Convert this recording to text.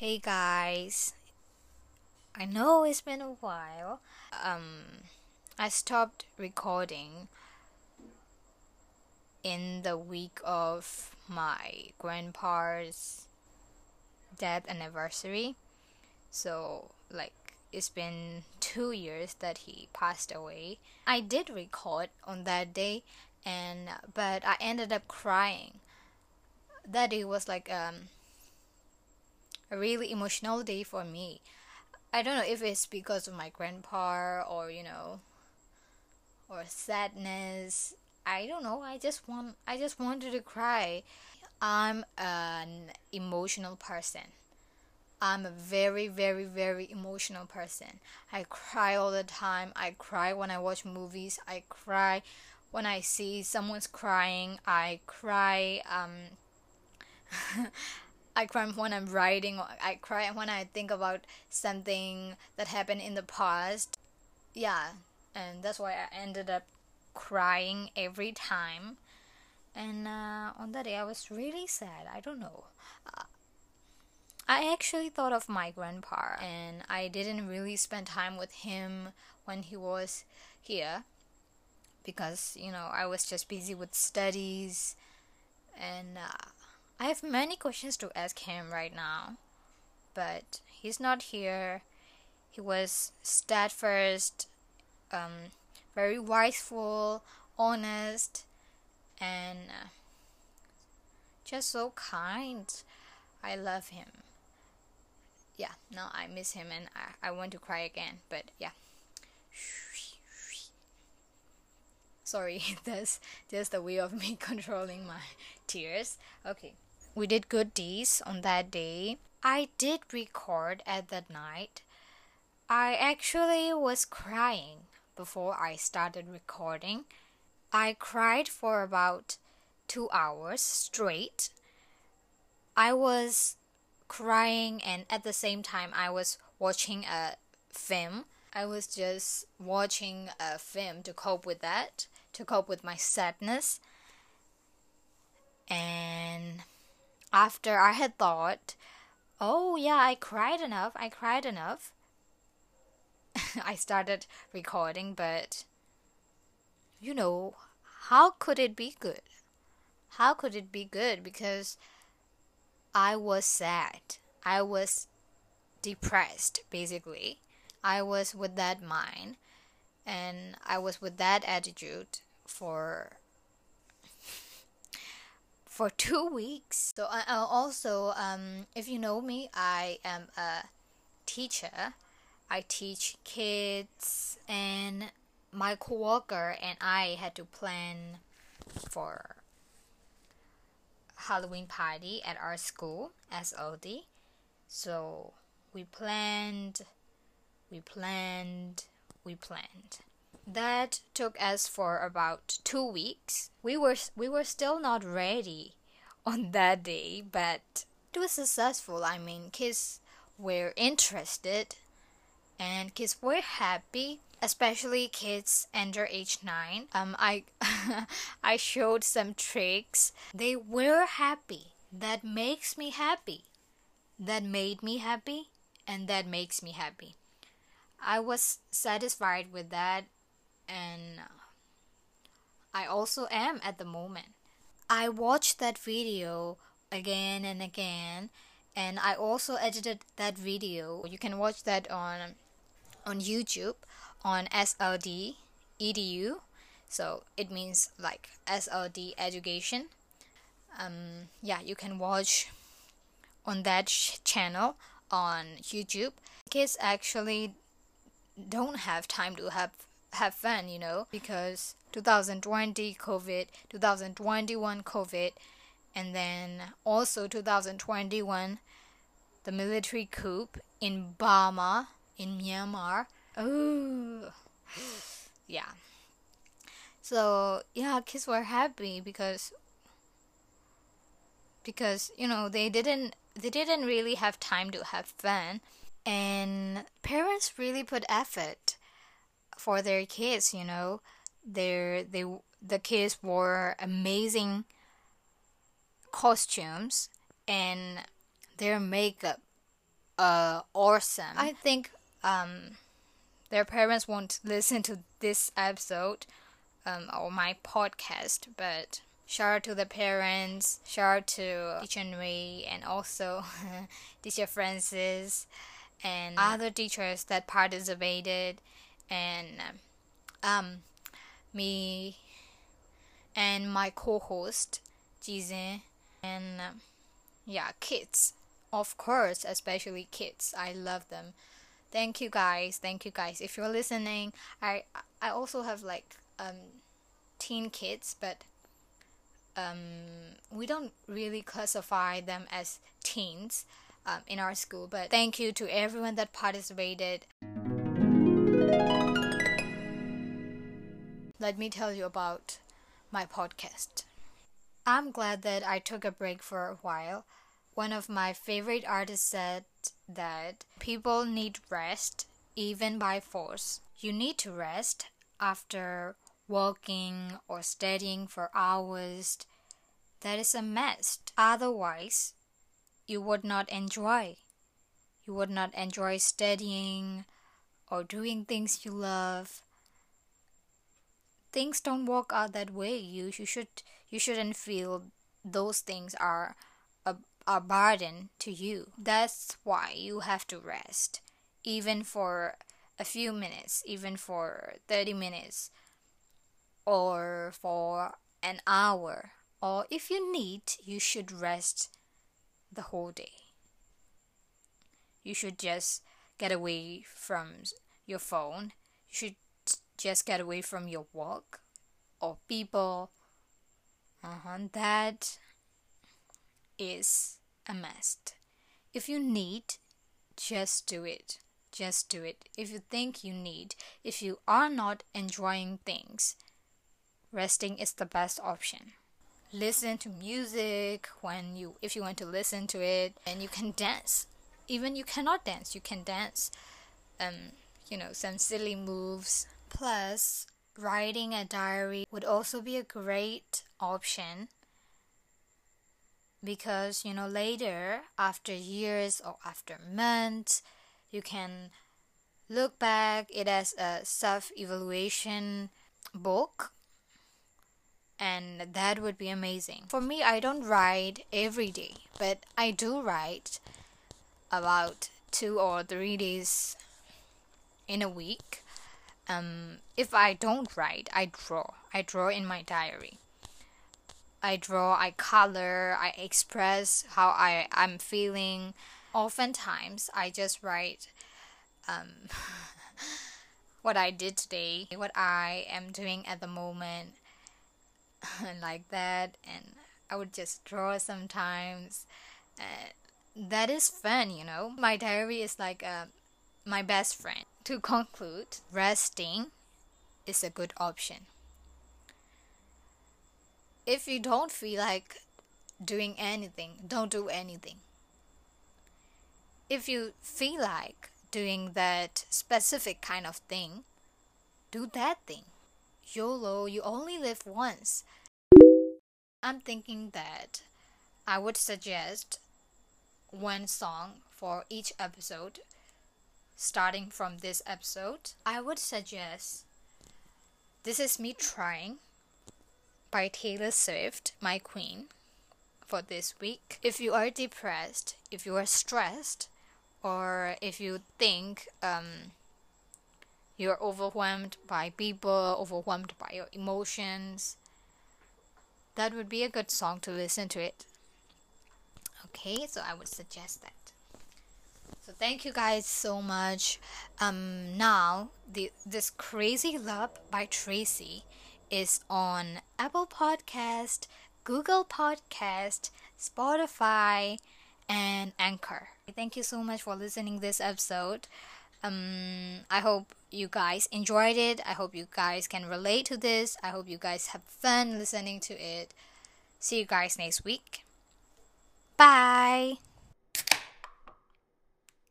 Hey guys, I know it's been a while. Um, I stopped recording in the week of my grandpa's death anniversary. So, like, it's been two years that he passed away. I did record on that day, and but I ended up crying. That day was like um a really emotional day for me. I don't know if it's because of my grandpa or you know or sadness. I don't know. I just want I just wanted to cry. I'm an emotional person. I'm a very very very emotional person. I cry all the time. I cry when I watch movies. I cry when I see someone's crying. I cry um I cry when I'm writing. I cry when I think about something that happened in the past. Yeah, and that's why I ended up crying every time. And uh, on that day, I was really sad. I don't know. Uh, I actually thought of my grandpa, and I didn't really spend time with him when he was here because you know I was just busy with studies and. Uh, I have many questions to ask him right now, but he's not here. He was steadfast, um, very wiseful, honest, and uh, just so kind. I love him. Yeah, now I miss him and I, I want to cry again, but yeah. Sorry, that's just the way of me controlling my tears. Okay we did good deeds on that day. I did record at that night. I actually was crying before I started recording. I cried for about two hours straight. I was crying, and at the same time, I was watching a film. I was just watching a film to cope with that, to cope with my sadness. And after I had thought, oh yeah, I cried enough, I cried enough, I started recording, but you know, how could it be good? How could it be good? Because I was sad. I was depressed, basically. I was with that mind and I was with that attitude for for two weeks. So I uh, also, um, if you know me, I am a teacher. I teach kids, and my coworker and I had to plan for Halloween party at our school SOD. So we planned, we planned, we planned that took us for about two weeks. We were we were still not ready on that day, but it was successful. I mean, kids were interested, and kids were happy. Especially kids under age nine. Um, I I showed some tricks. They were happy. That makes me happy. That made me happy, and that makes me happy. I was satisfied with that and I also am at the moment. I watched that video again and again and I also edited that video. You can watch that on on YouTube on SLD edu. So it means like SLD education. Um, yeah, you can watch on that channel on YouTube. Kids actually don't have time to have have fun, you know, because 2020 COVID, 2021 COVID, and then also 2021 the military coup in Burma, in Myanmar. Oh, yeah. So yeah, kids were happy because because you know they didn't they didn't really have time to have fun, and parents really put effort for their kids, you know. Their they the kids wore amazing costumes and their makeup uh, awesome. I think um, their parents won't listen to this episode um, or my podcast, but shout out to the parents, shout out to teacher Nui, and also teacher Francis, and other teachers that participated, and um, me and my co-host Jizin, and um, yeah, kids, of course, especially kids. I love them. Thank you guys. Thank you guys. If you're listening, I I also have like um teen kids, but um we don't really classify them as teens um, in our school. But thank you to everyone that participated. Let me tell you about my podcast. I'm glad that I took a break for a while. One of my favorite artists said that people need rest even by force. You need to rest after walking or studying for hours. That is a must. Otherwise, you would not enjoy. You would not enjoy studying or doing things you love. Things don't work out that way. You, you should you shouldn't feel those things are a, a burden to you. That's why you have to rest, even for a few minutes, even for 30 minutes, or for an hour. Or if you need, you should rest the whole day. You should just get away from your phone. You should just get away from your work or people uh-huh, that is a must. If you need, just do it. Just do it. If you think you need, if you are not enjoying things, resting is the best option. Listen to music when you if you want to listen to it and you can dance. Even you cannot dance, you can dance um you know some silly moves. Plus writing a diary would also be a great option because you know later after years or after months you can look back it as a self-evaluation book and that would be amazing. For me i don't write every day but i do write about two or three days in a week um, if I don't write, I draw. I draw in my diary. I draw, I color, I express how I, I'm feeling. Oftentimes, I just write um, what I did today, what I am doing at the moment, like that. And I would just draw sometimes. Uh, that is fun, you know. My diary is like a my best friend. To conclude, resting is a good option. If you don't feel like doing anything, don't do anything. If you feel like doing that specific kind of thing, do that thing. YOLO, you only live once. I'm thinking that I would suggest one song for each episode starting from this episode, I would suggest This Is Me Trying by Taylor Swift, my queen, for this week. If you are depressed, if you are stressed, or if you think um, you're overwhelmed by people, overwhelmed by your emotions, that would be a good song to listen to it. Okay, so I would suggest that. So thank you guys so much. Um, now the this crazy love by Tracy is on Apple Podcast, Google Podcast, Spotify, and Anchor. Thank you so much for listening this episode. Um, I hope you guys enjoyed it. I hope you guys can relate to this. I hope you guys have fun listening to it. See you guys next week. Bye.